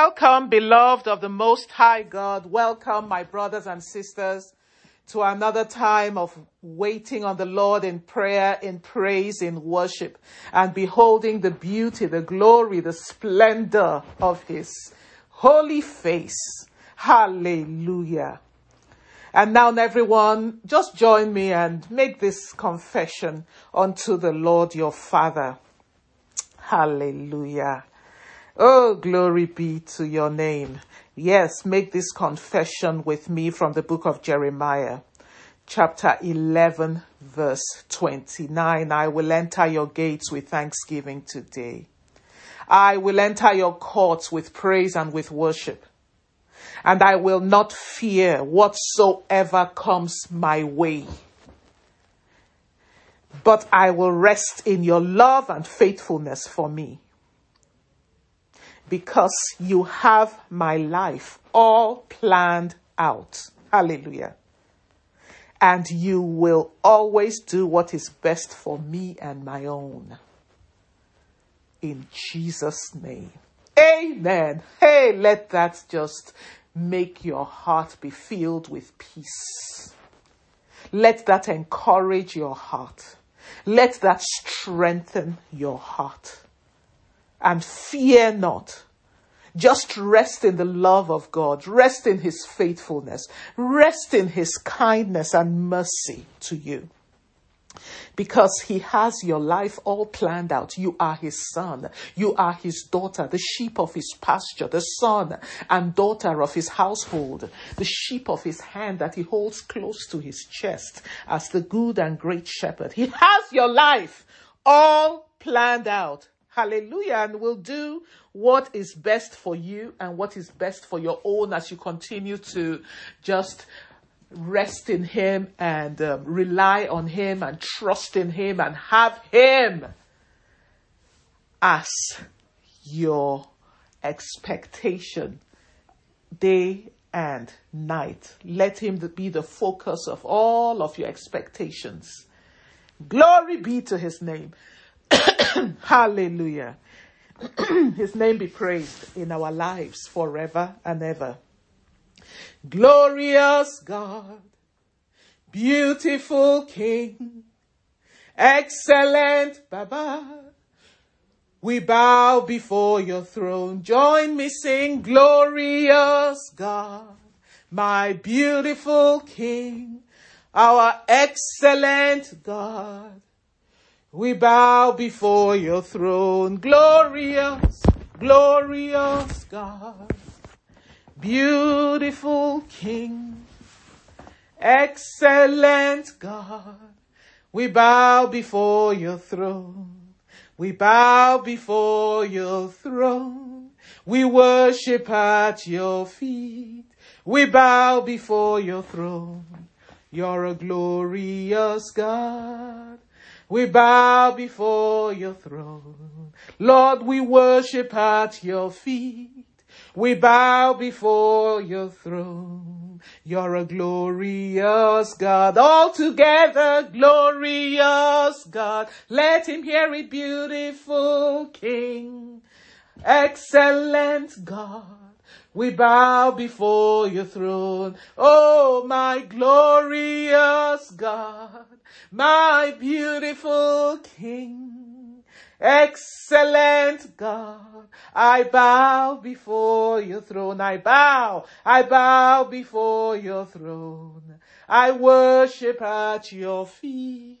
Welcome, beloved of the Most High God. Welcome, my brothers and sisters, to another time of waiting on the Lord in prayer, in praise, in worship, and beholding the beauty, the glory, the splendor of His holy face. Hallelujah. And now, everyone, just join me and make this confession unto the Lord your Father. Hallelujah. Oh, glory be to your name. Yes, make this confession with me from the book of Jeremiah, chapter 11, verse 29. I will enter your gates with thanksgiving today. I will enter your courts with praise and with worship. And I will not fear whatsoever comes my way. But I will rest in your love and faithfulness for me because you have my life all planned out. Hallelujah. And you will always do what is best for me and my own. In Jesus' name. Amen. Hey, let that just make your heart be filled with peace. Let that encourage your heart. Let that strengthen your heart and fear not. Just rest in the love of God, rest in His faithfulness, rest in His kindness and mercy to you. Because He has your life all planned out. You are His son, you are His daughter, the sheep of His pasture, the son and daughter of His household, the sheep of His hand that He holds close to His chest as the good and great shepherd. He has your life all planned out Hallelujah. And will do what is best for you and what is best for your own as you continue to just rest in Him and um, rely on Him and trust in Him and have Him as your expectation day and night. Let Him be the focus of all of your expectations. Glory be to His name. Hallelujah. His name be praised in our lives forever and ever. Glorious God, beautiful King, excellent Baba. We bow before your throne. Join me sing, glorious God, my beautiful King, our excellent God. We bow before your throne, glorious, glorious God, beautiful King, excellent God. We bow before your throne. We bow before your throne. We worship at your feet. We bow before your throne. You're a glorious God. We bow before your throne. Lord, we worship at your feet. We bow before your throne. You're a glorious God, altogether glorious God. Let him hear it, beautiful King, excellent God. We bow before your throne. Oh, my glorious God, my beautiful King, excellent God. I bow before your throne. I bow, I bow before your throne. I worship at your feet.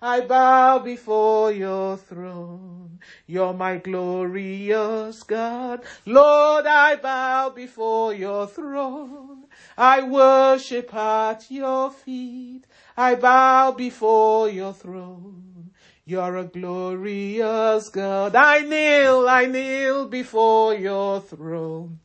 I bow before your throne. You're my glorious God. Lord, I bow before your throne. I worship at your feet. I bow before your throne. You're a glorious God. I kneel, I kneel before your throne.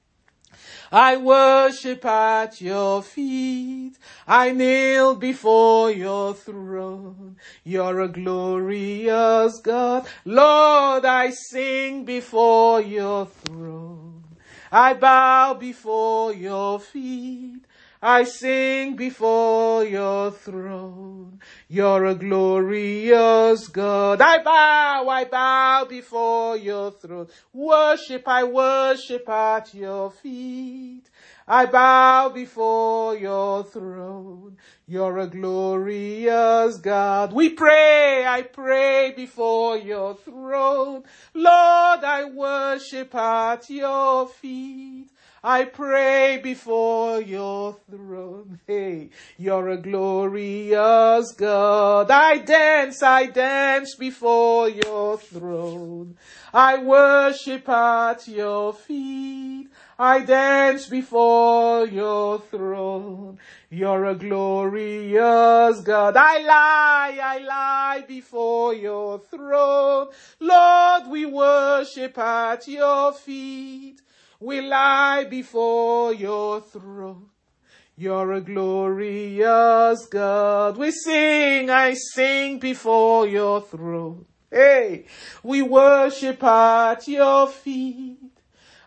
I worship at your feet. I kneel before your throne. You're a glorious God. Lord, I sing before your throne. I bow before your feet. I sing before your throne. You're a glorious God. I bow, I bow before your throne. Worship, I worship at your feet. I bow before your throne. You're a glorious God. We pray, I pray before your throne. Lord, I worship at your feet. I pray before your throne. Hey, you're a glorious God. I dance, I dance before your throne. I worship at your feet. I dance before your throne. You're a glorious God. I lie, I lie before your throne. Lord, we worship at your feet. We lie before your throne. You're a glorious God. We sing, I sing before your throne. Hey, we worship at your feet.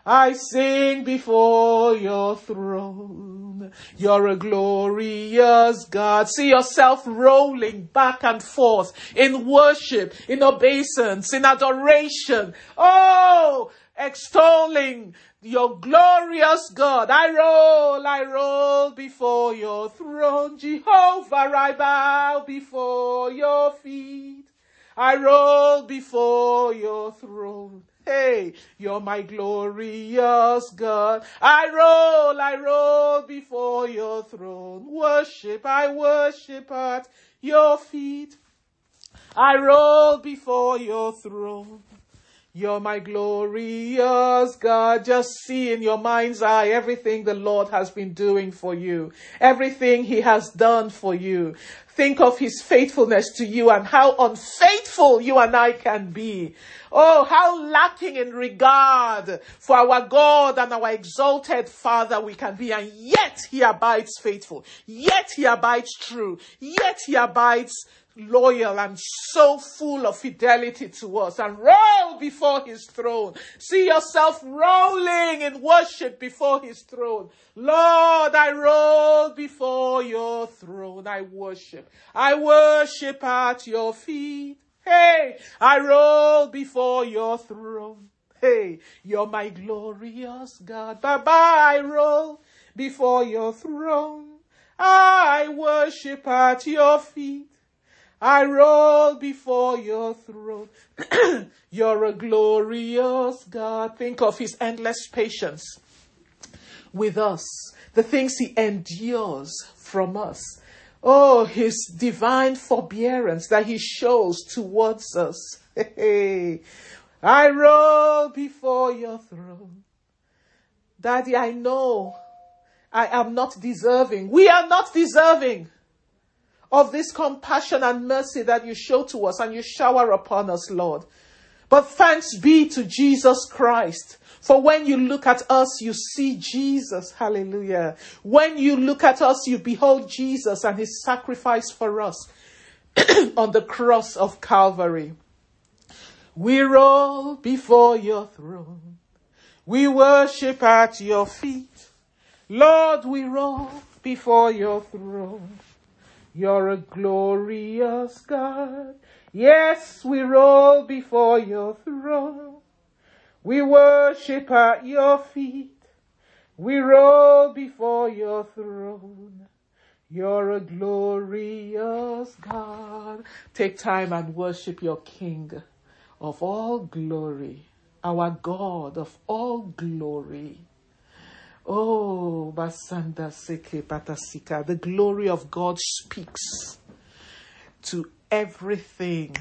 I sing before your throne. You're a glorious God. See yourself rolling back and forth in worship, in obeisance, in adoration. Oh, extolling your glorious God. I roll, I roll before your throne, Jehovah. I bow before your feet. I roll before your throne. Hey, you're my glorious God. I roll, I roll before your throne. Worship, I worship at your feet. I roll before your throne. You're my glorious God. Just see in your mind's eye everything the Lord has been doing for you, everything He has done for you. Think of His faithfulness to you and how unfaithful you and I can be. Oh, how lacking in regard for our God and our exalted Father we can be. And yet He abides faithful. Yet He abides true. Yet He abides loyal and so full of fidelity to us and roll before his throne. See yourself rolling in worship before his throne. Lord, I roll before your throne. I worship. I worship at your feet. Hey, I roll before your throne. Hey, you're my glorious God. Bye, I roll before your throne. I worship at your feet. I roll before your throne. You're a glorious God. Think of his endless patience with us, the things he endures from us. Oh, his divine forbearance that he shows towards us. I roll before your throne. Daddy, I know I am not deserving. We are not deserving of this compassion and mercy that you show to us and you shower upon us, Lord. But thanks be to Jesus Christ. For when you look at us, you see Jesus. Hallelujah. When you look at us, you behold Jesus and his sacrifice for us on the cross of Calvary. We roll before your throne. We worship at your feet. Lord, we roll before your throne. You're a glorious God. Yes, we roll before your throne. We worship at your feet. We roll before your throne. You're a glorious God. Take time and worship your King of all glory, our God of all glory. Oh, Basanda Seke Patasika, the glory of God speaks to everything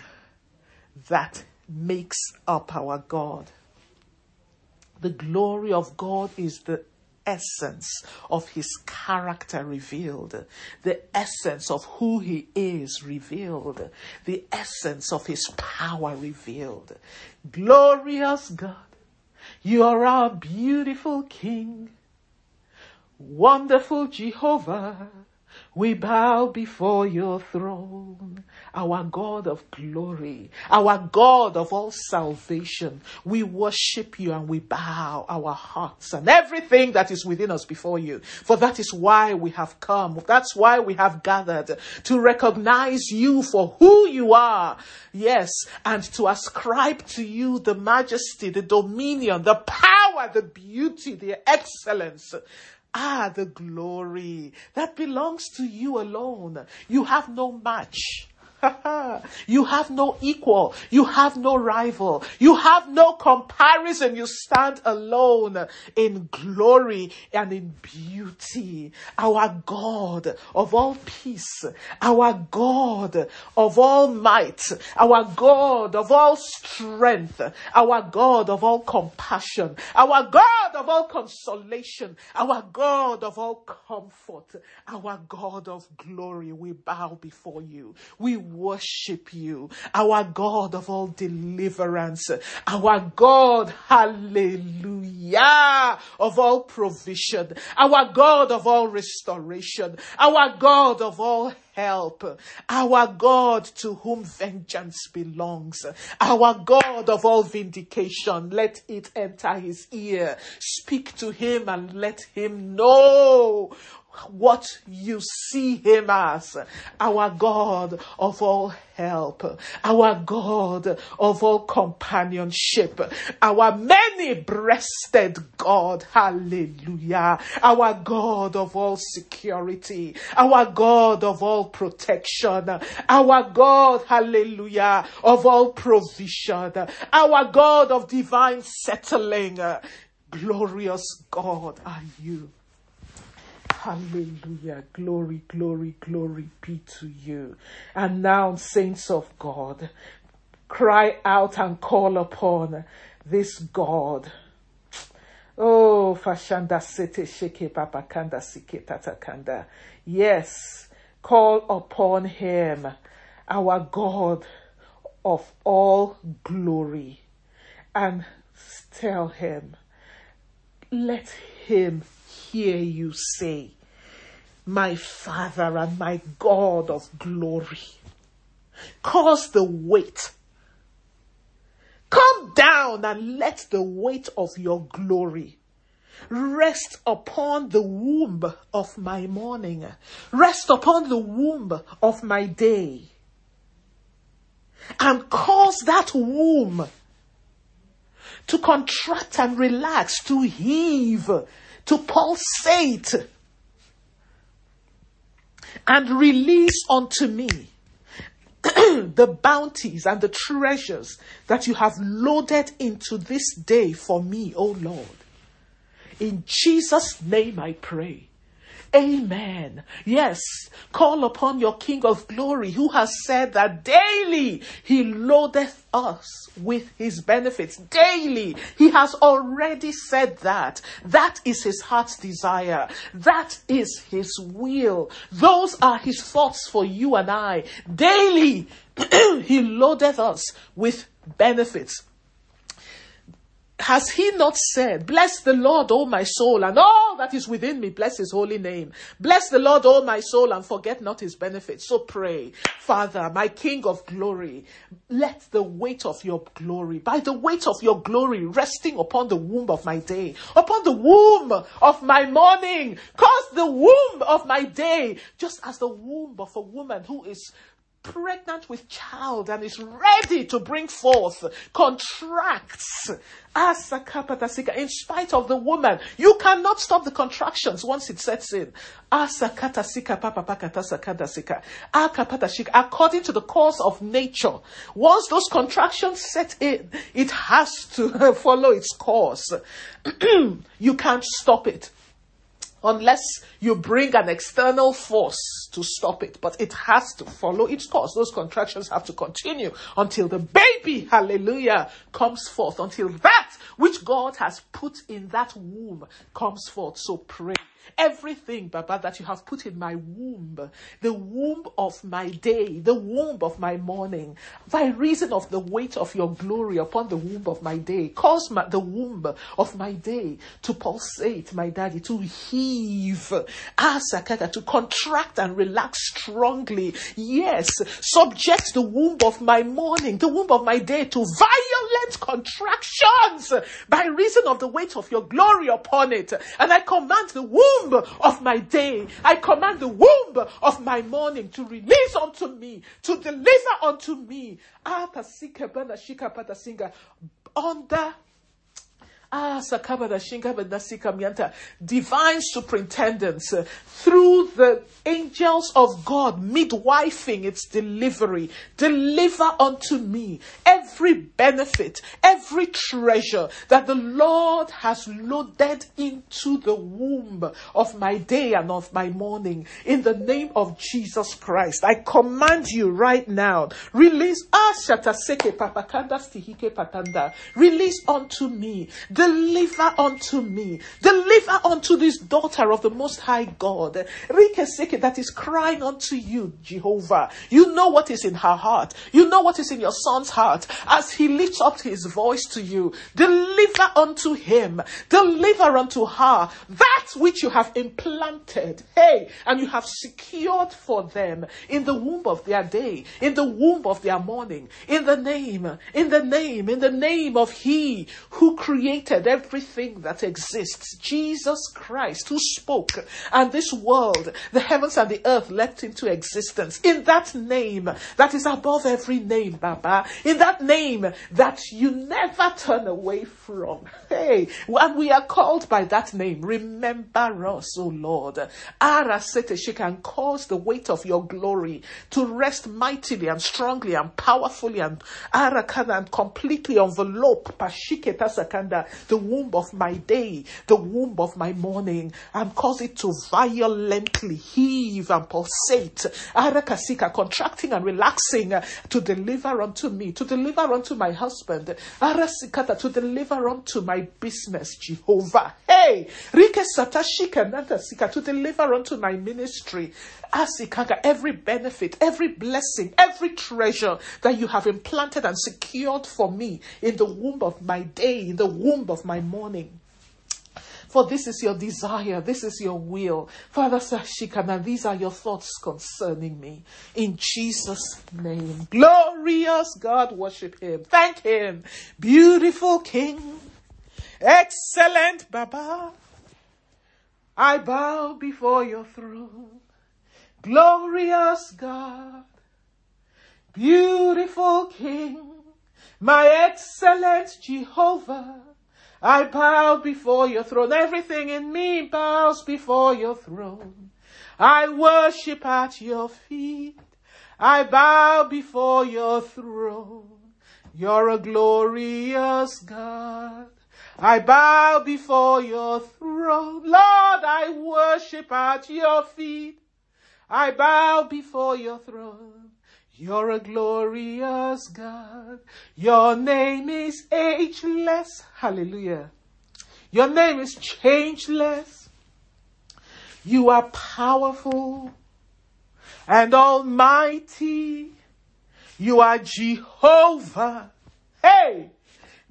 that makes up our God. The glory of God is the essence of his character revealed, the essence of who he is revealed, the essence of his power revealed. Glorious God, you are our beautiful King. Wonderful Jehovah, we bow before your throne, our God of glory, our God of all salvation. We worship you and we bow our hearts and everything that is within us before you. For that is why we have come. That's why we have gathered to recognize you for who you are. Yes, and to ascribe to you the majesty, the dominion, the power, the beauty, the excellence Ah, the glory that belongs to you alone. You have no match. you have no equal. You have no rival. You have no comparison. You stand alone in glory and in beauty. Our God of all peace, our God of all might, our God of all strength, our God of all compassion, our God of all consolation, our God of all comfort, our God of glory. We bow before you. We worship you, our God of all deliverance, our God, hallelujah, of all provision, our God of all restoration, our God of all help, our God to whom vengeance belongs, our God of all vindication, let it enter his ear. Speak to him and let him know what you see him as. Our God of all help, our God of all companionship, our many breasted God, hallelujah, our God of all security, our God of all protection, our God, hallelujah, of all provision, our God of divine settling. Glorious God are you. Hallelujah. Glory, glory, glory be to you. And now, saints of God, cry out and call upon this God. Oh, Fashanda Sete Sheke Babakanda Sike Tatakanda. Yes, call upon him, our God of all glory, and tell him, let him hear you say, my Father and my God of glory. Cause the weight. Come down and let the weight of your glory rest upon the womb of my morning. Rest upon the womb of my day. And cause that womb to contract and relax, to heave, to pulsate and release unto me the bounties and the treasures that you have loaded into this day for me, O Lord. In Jesus' name I pray. Amen. Yes, call upon your King of glory who has said that daily he loadeth us with his benefits. Daily. He has already said that. That is his heart's desire. That is his will. Those are his thoughts for you and I. Daily he loadeth us with benefits has he not said, Bless the Lord, O my soul, and all that is within me, bless his holy name. Bless the Lord, O my soul, and forget not his benefits. So pray, Father, my King of glory, let the weight of your glory, by the weight of your glory, resting upon the womb of my day, upon the womb of my morning, cause the womb of my day, just as the womb of a woman who is pregnant with child and is ready to bring forth contracts. In spite of the woman you cannot stop the contractions once it sets in. According to the course of nature once those contractions set in it has to follow its course. You can't stop it unless you bring an external force to stop it. But it has to follow its course. Those contractions have to continue until the baby, hallelujah, comes forth, until that which God has put in that womb comes forth. So pray everything, Baba, that you have put in my womb, the womb of my day, the womb of my morning, by reason of the weight of your glory upon the womb of my day, cause my, the womb of my day to pulsate, my daddy, to heave. Ah, Asakaka, to contract and relax strongly. Yes, subject the womb of my morning, the womb of my day to violent contractions by reason of the weight of your glory upon it. And I command the womb of my day, I command the womb of my morning to release unto me, to deliver unto me. Under Ah, Sakabada Shinkabada Sikamyanta, divine superintendence uh, through the angels of God, midwifing its delivery. Deliver unto me every benefit, every treasure that the Lord has loaded into the womb of my day and of my morning. In the name of Jesus Christ, I command you right now, release, ah, Shataseke Papakanda Stihike Patanda, release unto me Deliver unto me. Deliver unto this daughter of the Most High God. Rikeseke that is crying unto you, Jehovah. You know what is in her heart. You know what is in your son's heart as he lifts up his voice to you. Deliver unto him. Deliver unto her that which you have implanted. Hey, and you have secured for them in the womb of their day, in the womb of their morning, in the name, in the name, in the name of He who created created everything that exists. Jesus Christ, who spoke, and this world, the heavens and the earth leapt into existence. In that name that is above every name, Baba. In that name that you never turn away from. Hey, and we are called by that name. Remember us, O Lord. Arasete, she can cause the weight of your glory to rest mightily and strongly and powerfully and arakana and completely envelope Pashiketa Sakanda the womb of my day, the womb of my morning, and cause it to violently heave and pulsate. Arakasika, contracting and relaxing to deliver unto me, to deliver unto my husband. Arasikata, to deliver unto my business, Jehovah. Hey, Rike Satashika Natasika, to deliver unto my ministry. Asikanga, every benefit, every blessing, every treasure that you have implanted and secured for me in the womb of my day, in the womb of my morning. For this is your desire, this is your will. Father Sashikana, these are your thoughts concerning me. In Jesus' name. Glorious God, worship Him. Thank Him. Beautiful King. Excellent Baba. I bow before your throne. Glorious God, beautiful King, my excellent Jehovah, I bow before your throne. Everything in me bows before your throne. I worship at your feet. I bow before your throne. You're a glorious God. I bow before your throne. Lord, I worship at your feet. I bow before your throne. You're a glorious God. Your name is ageless. Hallelujah. Your name is changeless. You are powerful and almighty. You are Jehovah. Hey,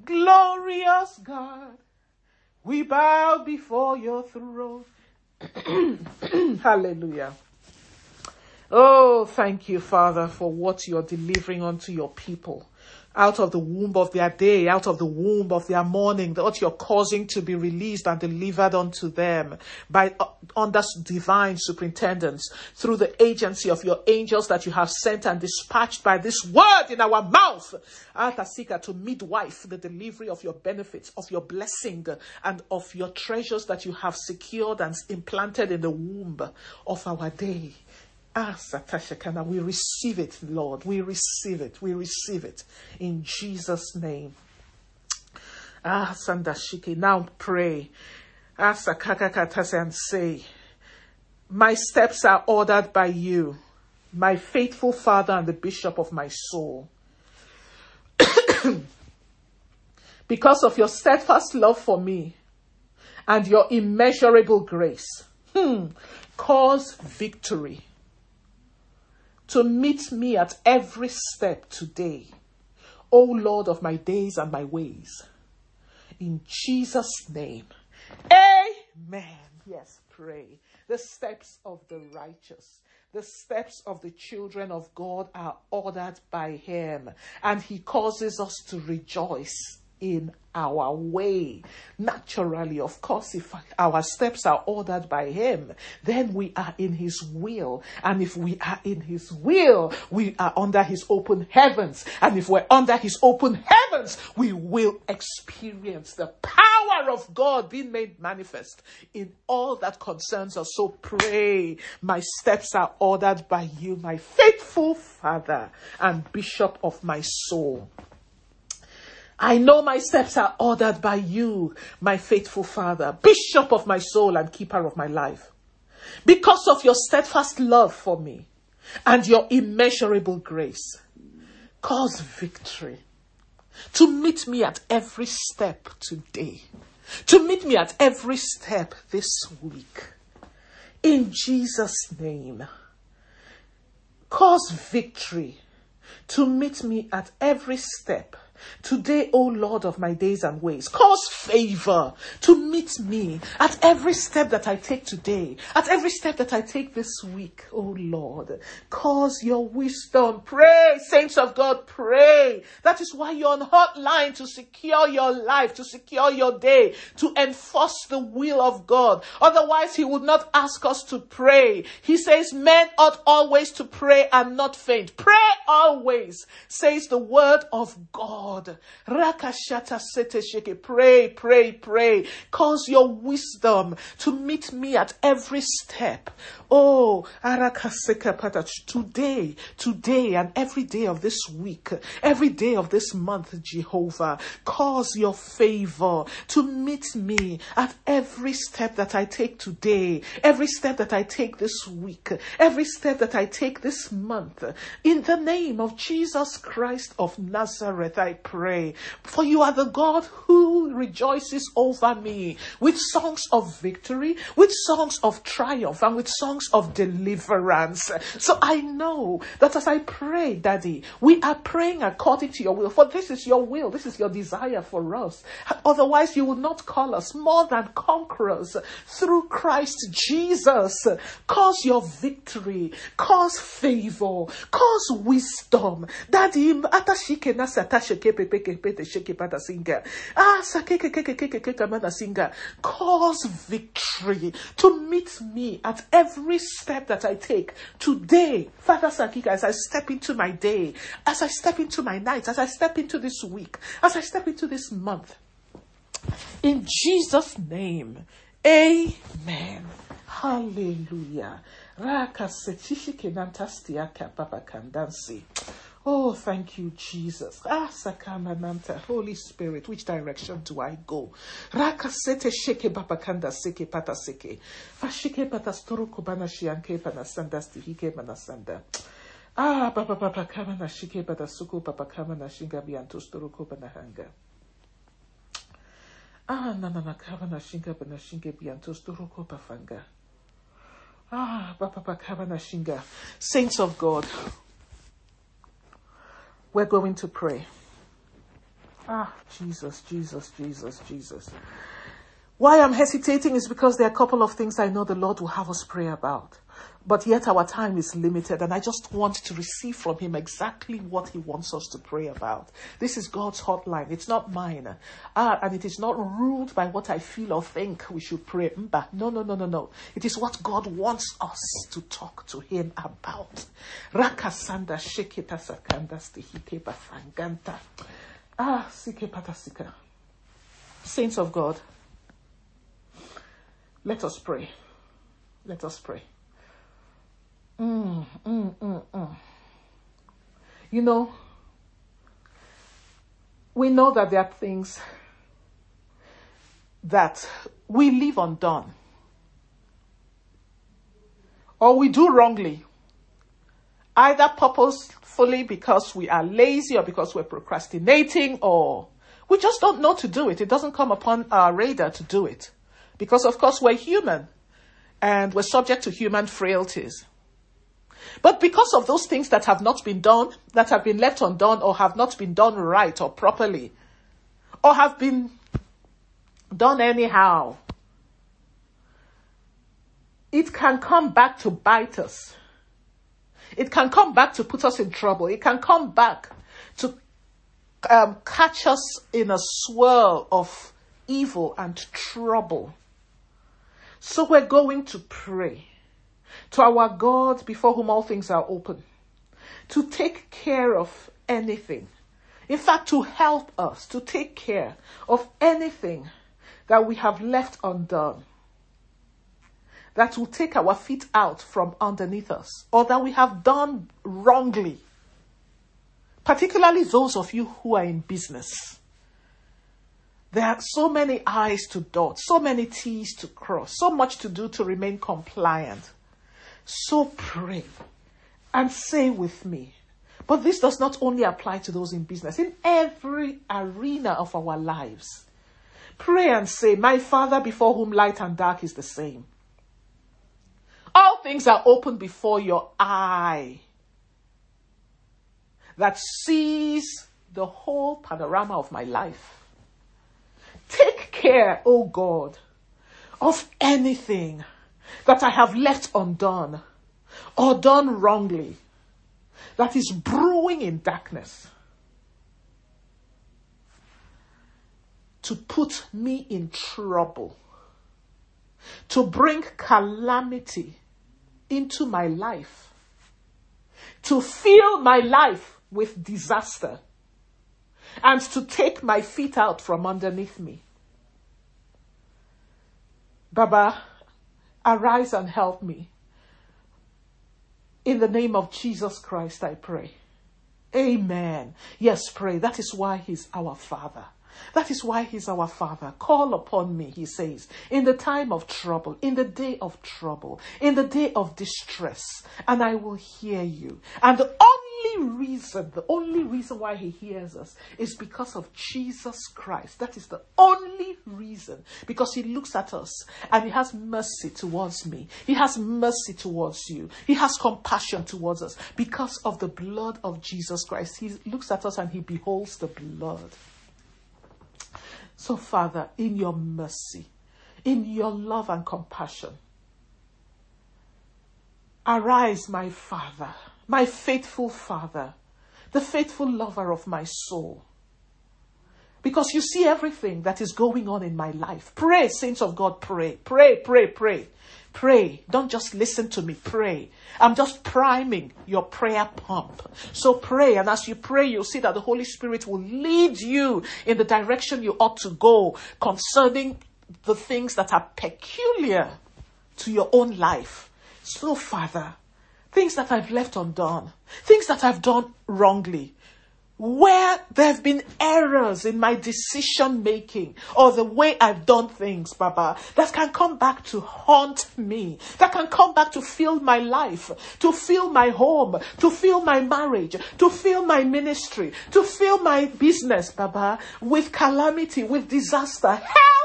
glorious God. We bow before your throne. Hallelujah. Oh, thank you, Father, for what you're delivering unto your people. Out of the womb of their day, out of the womb of their morning, what you're causing to be released and delivered unto them by uh, under divine superintendence through the agency of your angels that you have sent and dispatched by this word in our mouth. Atasika to midwife the delivery of your benefits, of your blessing, and of your treasures that you have secured and implanted in the womb of our day. Ah, Satashakana, we receive it, Lord. We receive it. We receive it in Jesus' name. Ah, Sandashiki, now pray. Ah, Sakakakatase and say, My steps are ordered by you, my faithful Father and the Bishop of my soul. because of your steadfast love for me and your immeasurable grace, hmm, cause victory to meet me at every step today. O Lord of my days and my ways. In Jesus' name. Amen. Yes, pray. The steps of the righteous, the steps of the children of God are ordered by Him, and He causes us to rejoice in our way. Naturally, of course, if our steps are ordered by Him, then we are in His will. And if we are in His will, we are under His open heavens. And if we're under His open heavens, we will experience the power of God being made manifest in all that concerns us. So pray, my steps are ordered by you, my faithful Father and Bishop of my soul. I know my steps are ordered by you, my faithful Father, Bishop of my soul and keeper of my life. Because of your steadfast love for me and your immeasurable grace, cause victory to meet me at every step today, to meet me at every step this week. In Jesus' name, cause victory to meet me at every step Today, O Lord of my days and ways, cause favor to meet me at every step that I take today, at every step that I take this week, O Lord. Cause your wisdom. Pray, saints of God, pray. That is why you're on hotline to secure your life, to secure your day, to enforce the will of God. Otherwise, He would not ask us to pray. He says, Men ought always to pray and not faint. Pray always, says the word of God. God. Rakashata sete sheke. Pray, pray, pray. Cause your wisdom to meet me at every step. Oh, arakaseka patach. Today, today, and every day of this week, every day of this month, Jehovah, cause your favor to meet me at every step that I take today, every step that I take this week, every step that I take this month. In the name of Jesus Christ of Nazareth, I pray. For you are the God who rejoices over me with songs of victory, with songs of triumph, and with songs of deliverance. So I know that as I pray, Daddy, we are praying according to your will. For this is your will, this is your desire for us. Otherwise, you will not call us more than conquerors through Christ Jesus. Cause your victory, cause favor, cause wisdom. Daddy, Ah, Cause victory to meet me at every step that I take today. Father Sakika, as I step into my day, as I step into my night, as I step into this week, as I step into this month. In Jesus' name, amen. Hallelujah. Raka papa kandansi. Oh, thank you, Jesus. Ah, Sakamananta, Holy Spirit, which direction do I go? Rakasete sheke babakanda seke pata seke. Fashike patastoro kubana shianke panasanda stihike manasanda. Ah, papa papa kamana shike patasuko papa kamana shinga biantostoro kubanahanga. Ah, nana kamana shinga banashinga biantostoro kupafanga. Ah, papa papa kamana shinga. Saints of God we're going to pray. Ah, Jesus, Jesus, Jesus, Jesus. Why I'm hesitating is because there are a couple of things I know the Lord will have us pray about. But yet our time is limited, and I just want to receive from Him exactly what He wants us to pray about. This is God's hotline, it's not mine. Ah, and it is not ruled by what I feel or think we should pray. Mba. No, no, no, no, no. It is what God wants us to talk to Him about. Rakasanda sheketa sakanda bafanganta. Ah, sike. Saints of God, let us pray. Let us pray. Mm, mm, mm, mm. You know, we know that there are things that we leave undone or we do wrongly, either purposefully because we are lazy or because we're procrastinating or we just don't know to do it. It doesn't come upon our radar to do it because, of course, we're human and we're subject to human frailties. But because of those things that have not been done, that have been left undone, or have not been done right or properly, or have been done anyhow, it can come back to bite us. It can come back to put us in trouble. It can come back to um, catch us in a swirl of evil and trouble. So we're going to pray to our God before whom all things are open to take care of anything. In fact, to help us to take care of anything that we have left undone that will take our feet out from underneath us or that we have done wrongly. Particularly those of you who are in business. There are so many I's to dot, so many T's to cross, so much to do to remain compliant. So pray and say with me. But this does not only apply to those in business, in every arena of our lives. Pray and say, My Father, before whom light and dark is the same. All things are open before your eye that sees the whole panorama of my life. Take care, O oh God, of anything that I have left undone or done wrongly that is brewing in darkness to put me in trouble, to bring calamity into my life, to fill my life with disaster and to take my feet out from underneath me. Baba, arise and help me. In the name of Jesus Christ, I pray. Amen. Yes, pray. That is why He's our Father. That is why He's our Father. Call upon me, He says, in the time of trouble, in the day of trouble, in the day of distress, and I will hear you. And the only reason, the only reason why He hears us is because of Jesus Christ. That is the only reason. Because He looks at us and He has mercy towards me. He has mercy towards you. He has compassion towards us because of the blood of Jesus Christ. He looks at us and He beholds the blood. So, Father, in your mercy, in your love and compassion, arise, my Father, my faithful Father, the faithful lover of my soul. Because you see everything that is going on in my life. Pray, saints of God, pray, pray, pray, pray. Pray. Don't just listen to me. Pray. I'm just priming your prayer pump. So pray. And as you pray, you'll see that the Holy Spirit will lead you in the direction you ought to go concerning the things that are peculiar to your own life. So, Father, things that I've left undone, things that I've done wrongly, where there have been errors in my decision making or the way I've done things, Baba, that can come back to haunt me, that can come back to fill my life, to fill my home, to fill my marriage, to fill my ministry, to fill my business, Baba, with calamity, with disaster. Help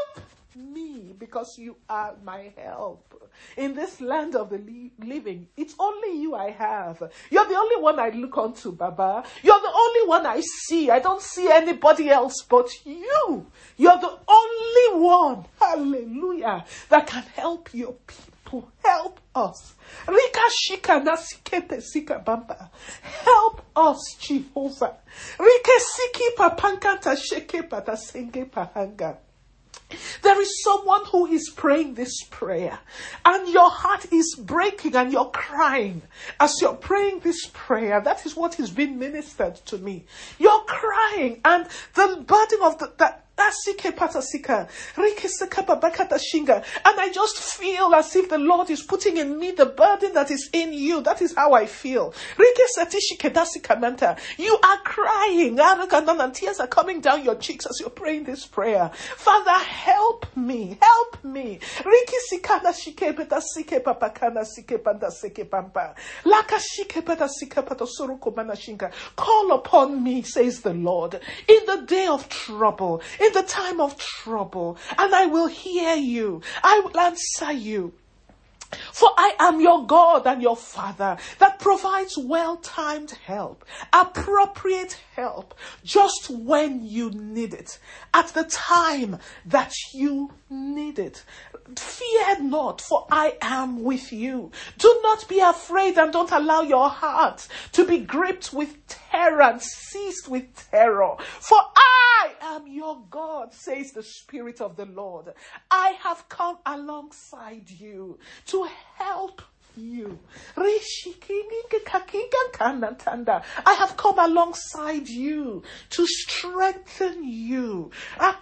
because you are my help in this land of the li- living. It's only you I have. You're the only one I look onto, Baba. You're the only one I see. I don't see anybody else but you. You're the only one, hallelujah, that can help your people. Help us. Rika shika nasikete sika bamba. Help us, Jehovah. Rike siki papankata sheke patasenge pahanga. There is someone who is praying this prayer, and your heart is breaking and you're crying as you're praying this prayer. That is what is being ministered to me. You're crying, and the burden of the, that and I just feel as if the Lord is putting in me the burden that is in you. That is how I feel. You are crying, and tears are coming down your cheeks as you're praying this prayer. Father, help me, help me. Call upon me, says the Lord, in the day of trouble, in in the time of trouble, and I will hear you. I will answer you. For I am your God and your Father that provides well timed help, appropriate help, just when you need it, at the time that you need it. Fear not, for I am with you. Do not be afraid and don't allow your heart to be gripped with terror and seized with terror. For I am your God, says the Spirit of the Lord. I have come alongside you to help you. I have come alongside you to strengthen you. I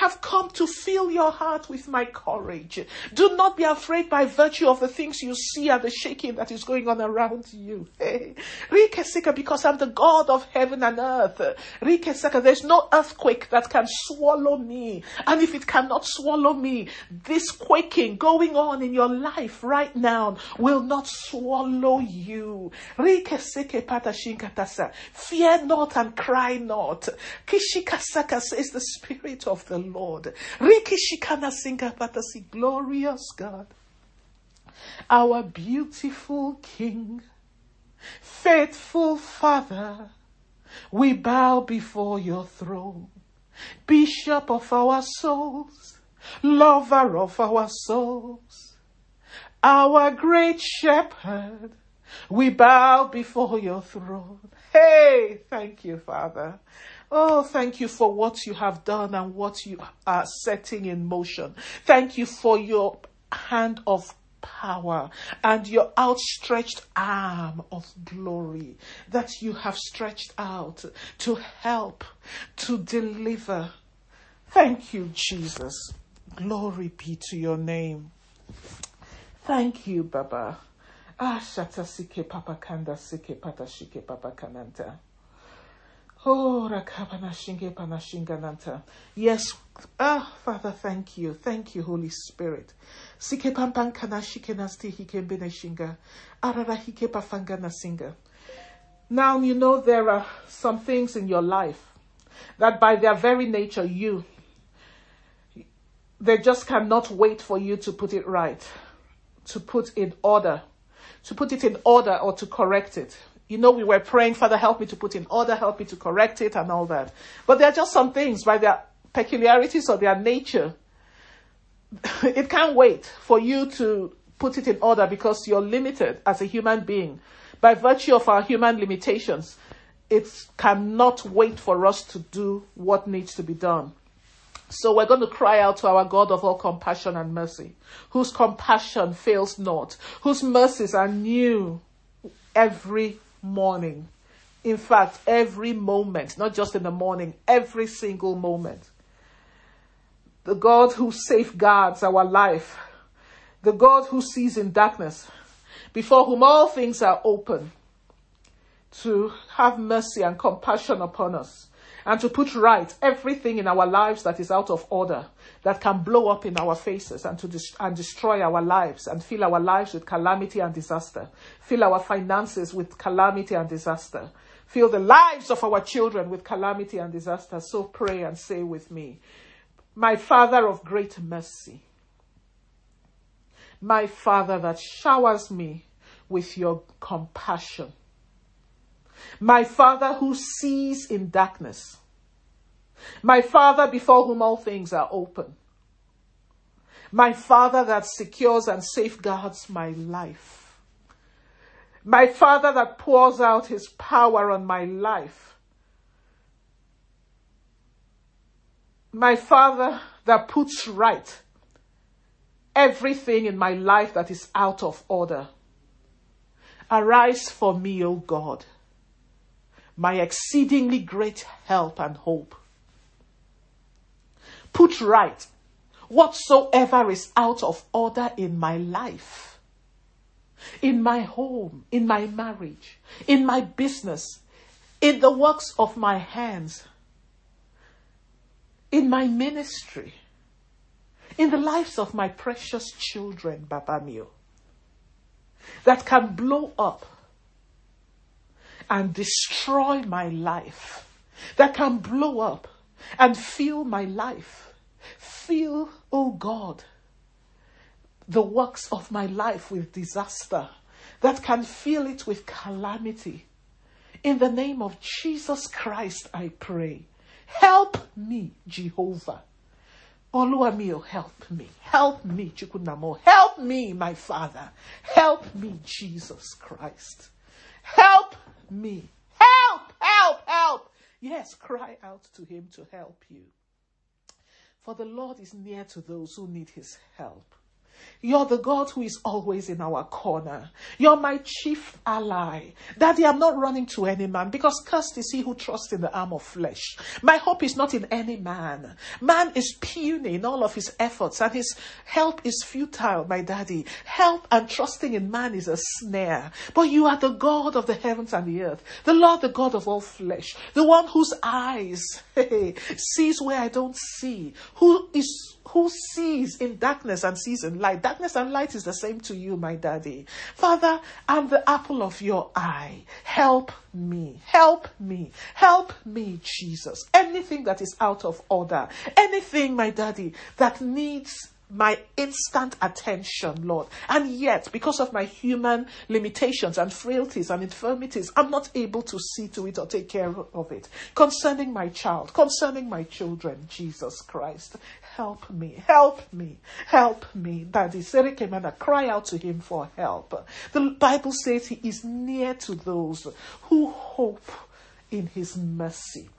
have come to fill your heart with my courage. Do not be afraid by virtue of the things you see and the shaking that is going on around you. Because I'm the God of heaven and earth. There's no earthquake that can swallow me. And if it cannot swallow me, this quaking going on in your life right now will not swallow you. Fear not and cry not. Kishikasaka says the Spirit of the Lord. Rikishikana singapatasi, glorious God. Our beautiful King, faithful Father, we bow before your throne. Bishop of our souls, lover of our souls, our great shepherd, we bow before your throne. Hey, thank you, Father. Oh, thank you for what you have done and what you are setting in motion. Thank you for your hand of power and your outstretched arm of glory that you have stretched out to help, to deliver. Thank you, Jesus. Glory be to your name. Thank you, Baba. Ah, shata sike papa kanda sike pata shike papa kananta. Oh, rakabana shinge panashinga nanta. Yes, ah, Father, thank you. Thank you, Holy Spirit. Sike pampan kana shike nasti hike bene shinga. Arara hike pafanga nasinga. Now, you know there are some things in your life that by their very nature, you, they just cannot wait for you to put it right to put in order, to put it in order or to correct it. You know, we were praying, Father, help me to put in order, help me to correct it and all that. But there are just some things by their peculiarities or their nature. it can't wait for you to put it in order because you're limited as a human being. By virtue of our human limitations, it cannot wait for us to do what needs to be done. So we're going to cry out to our God of all compassion and mercy, whose compassion fails not, whose mercies are new every morning. In fact, every moment, not just in the morning, every single moment. The God who safeguards our life, the God who sees in darkness, before whom all things are open, to have mercy and compassion upon us and to put right everything in our lives that is out of order, that can blow up in our faces and to dis- and destroy our lives and fill our lives with calamity and disaster, fill our finances with calamity and disaster, fill the lives of our children with calamity and disaster. So pray and say with me, my Father of great mercy, my Father that showers me with your compassion my Father who sees in darkness. My Father before whom all things are open. My Father that secures and safeguards my life. My Father that pours out his power on my life. My Father that puts right everything in my life that is out of order. Arise for me, O God my exceedingly great help and hope. Put right whatsoever is out of order in my life, in my home, in my marriage, in my business, in the works of my hands, in my ministry, in the lives of my precious children, Baba Mio, that can blow up and destroy my life, that can blow up and fill my life. Fill, oh God, the works of my life with disaster, that can fill it with calamity. In the name of Jesus Christ, I pray. Help me, Jehovah. Oluwamio, help me. Help me, Chukunamo. Help me, my Father. Help me, Jesus Christ. Help me. Help, help, help. Yes, cry out to him to help you. For the Lord is near to those who need his help. You're the God who is always in our corner. You're my chief ally. Daddy, I'm not running to any man because cursed is he who trusts in the arm of flesh. My hope is not in any man. Man is puny in all of his efforts and his help is futile, my daddy. Help and trusting in man is a snare. But you are the God of the heavens and the earth, the Lord, the God of all flesh, the one whose eyes sees where I don't see, who is who sees in darkness and sees in light. Darkness and light is the same to you, my daddy. Father, I'm the apple of your eye. Help me. Help me. Help me, Jesus. Anything that is out of order, anything, my daddy, that needs my instant attention, Lord. And yet, because of my human limitations and frailties and infirmities, I'm not able to see to it or take care of it. Concerning my child, concerning my children, Jesus Christ, help me, help me, help me. That the Serekim Daddy Serikemana, cry out to him for help. The Bible says he is near to those who hope in his mercy,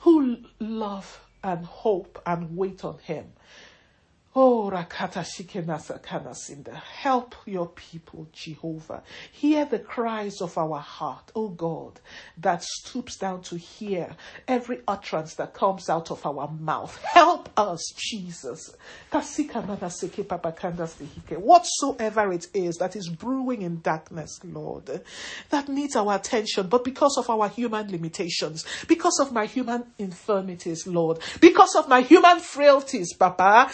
who love and hope and wait on him. Oh, Rakata Shikenasa Kanasinda. Help your people, Jehovah. Hear the cries of our heart, oh God, that stoops down to hear every utterance that comes out of our mouth. Help us, Jesus. Whatsoever it is that is brewing in darkness, Lord, that needs our attention, but because of our human limitations, because of my human infirmities, Lord, because of my human frailties, Papa,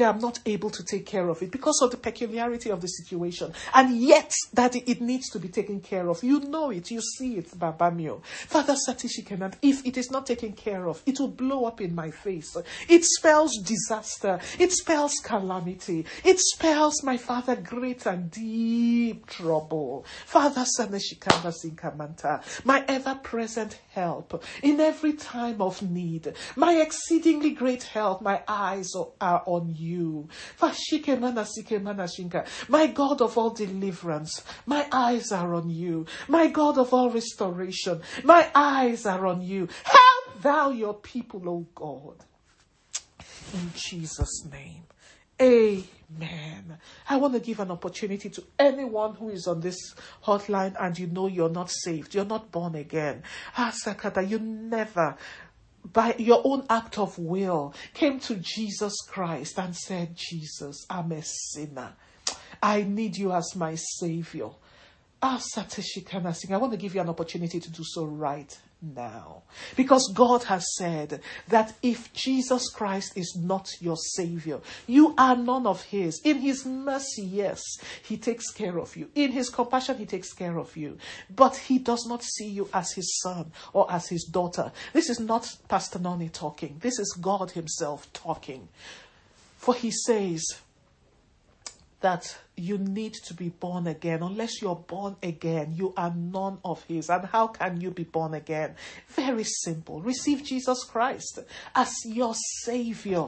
I'm not able to take care of it because of the peculiarity of the situation. And yet, that it needs to be taken care of. You know it, you see it, Babamio. Father Satishikanand, if it is not taken care of, it will blow up in my face. It spells disaster. It spells calamity. It spells, my Father, great and deep trouble. Father Sinkamanta, my ever present help in every time of need. My exceedingly great help, my eyes are on you. My God of all deliverance, my eyes are on you. My God of all restoration, my eyes are on you. Help thou your people, O God. In Jesus' name. Amen. I want to give an opportunity to anyone who is on this hotline and you know you're not saved, you're not born again. Ah, Sakata, you never by your own act of will, came to Jesus Christ and said, Jesus, I'm a sinner. I need you as my Savior. Ah, Sateshikana Singh, I want to give you an opportunity to do so right now. Because God has said that if Jesus Christ is not your Savior, you are none of His. In His mercy, yes, He takes care of you. In His compassion, He takes care of you. But He does not see you as His son or as His daughter. This is not Pastor Noni talking, this is God Himself talking. For He says, that you need to be born again. Unless you're born again, you are none of His. And how can you be born again? Very simple. Receive Jesus Christ as your Savior.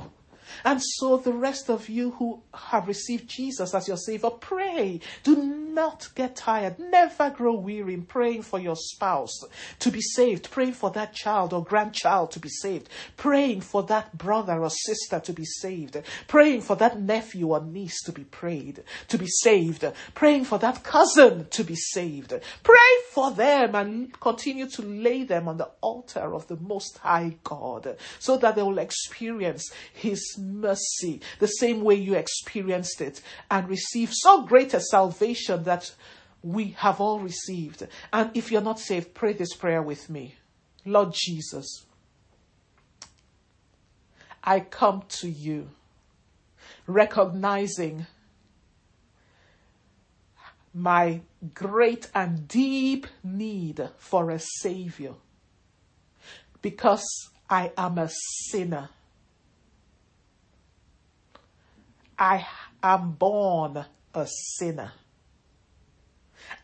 And so, the rest of you who have received Jesus as your Savior, pray. Do not get tired. Never grow weary in praying for your spouse to be saved, praying for that child or grandchild to be saved, praying for that brother or sister to be saved, praying for that nephew or niece to be prayed, to be saved, praying for that cousin to be saved. Pray for them and continue to lay them on the altar of the Most High God so that they will experience His mercy the same way you experienced it and receive so great a salvation that we have all received. And if you're not saved, pray this prayer with me. Lord Jesus, I come to you recognizing my great and deep need for a Savior. Because I am a sinner. I am born a sinner.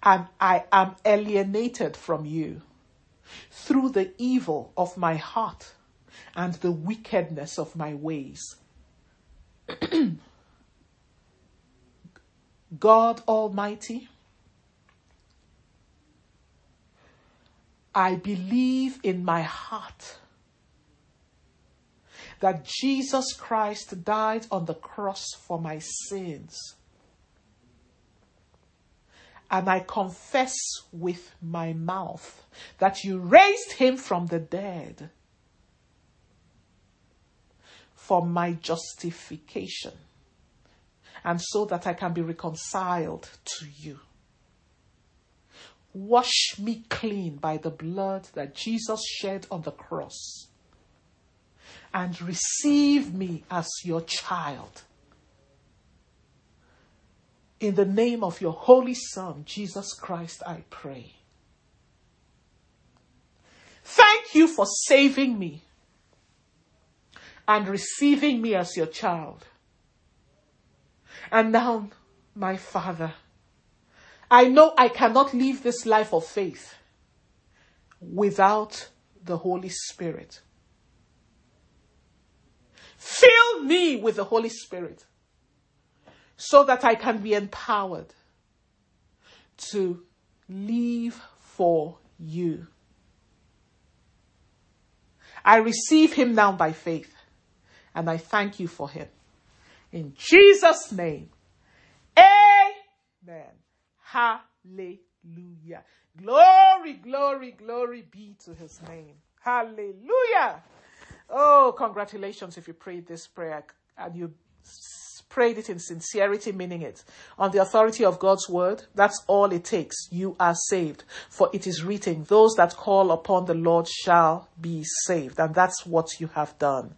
And I am alienated from you through the evil of my heart and the wickedness of my ways. God Almighty, I believe in my heart that Jesus Christ died on the cross for my sins. And I confess with my mouth that you raised him from the dead for my justification and so that I can be reconciled to you. Wash me clean by the blood that Jesus shed on the cross and receive me as your child. In the name of your Holy Son, Jesus Christ, I pray. Thank you for saving me and receiving me as your child. And now, my Father, I know I cannot live this life of faith without the Holy Spirit. Fill me with the Holy Spirit so that I can be empowered to live for you. I receive him now by faith and I thank you for him. In Jesus' name, amen. Hallelujah. Glory, glory, glory be to his name. Hallelujah. Oh, congratulations if you prayed this prayer and you prayed it in sincerity, meaning it. On the authority of God's word, that's all it takes. You are saved. For it is written, those that call upon the Lord shall be saved. And that's what you have done.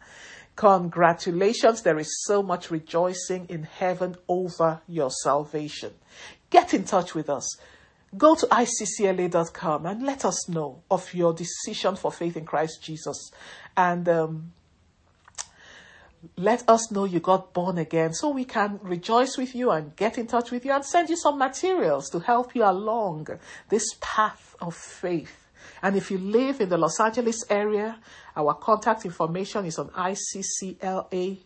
Congratulations. There is so much rejoicing in heaven over your salvation. Get in touch with us. Go to iccla.com and let us know of your decision for faith in Christ Jesus. And um, let us know you got born again so we can rejoice with you and get in touch with you and send you some materials to help you along this path of faith. And if you live in the Los Angeles area, our contact information is on iccla.com.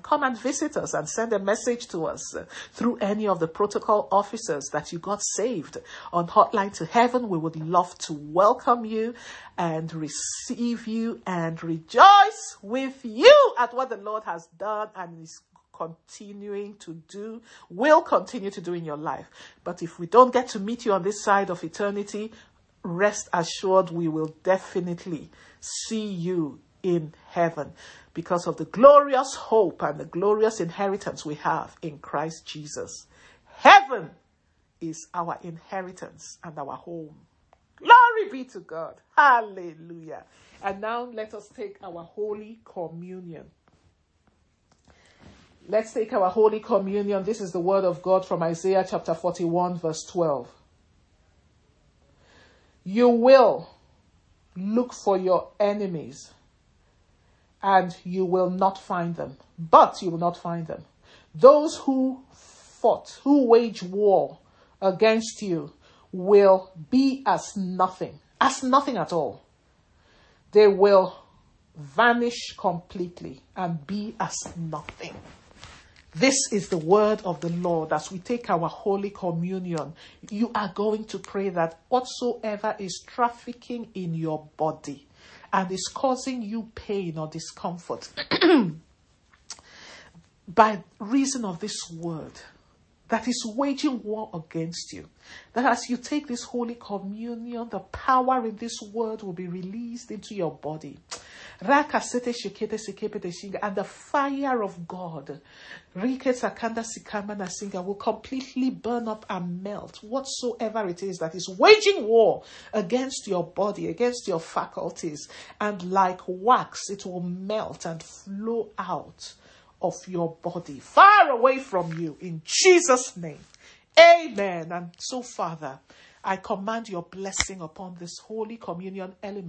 Come and visit us and send a message to us through any of the protocol officers that you got saved on Hotline to Heaven. We would love to welcome you and receive you and rejoice with you at what the Lord has done and is continuing to do, will continue to do in your life. But if we don't get to meet you on this side of eternity, rest assured we will definitely see you in heaven because of the glorious hope and the glorious inheritance we have in Christ Jesus. Heaven is our inheritance and our home. Glory be to God. Hallelujah. And now let us take our Holy Communion. Let's take our Holy Communion. This is the word of God from Isaiah chapter 41, verse 12. You will look for your enemies and you will not find them. But you will not find them. Those who fought, who wage war against you, will be as nothing, as nothing at all. They will vanish completely and be as nothing. This is the word of the Lord as we take our Holy Communion. You are going to pray that whatsoever is trafficking in your body and is causing you pain or discomfort by reason of this word, that is waging war against you. That as you take this Holy Communion, the power in this word will be released into your body. And the fire of God will completely burn up and melt whatsoever it is that is waging war against your body, against your faculties. And like wax, it will melt and flow out of your body, far away from you, in Jesus' name. Amen. And so, Father, I command your blessing upon this Holy Communion element.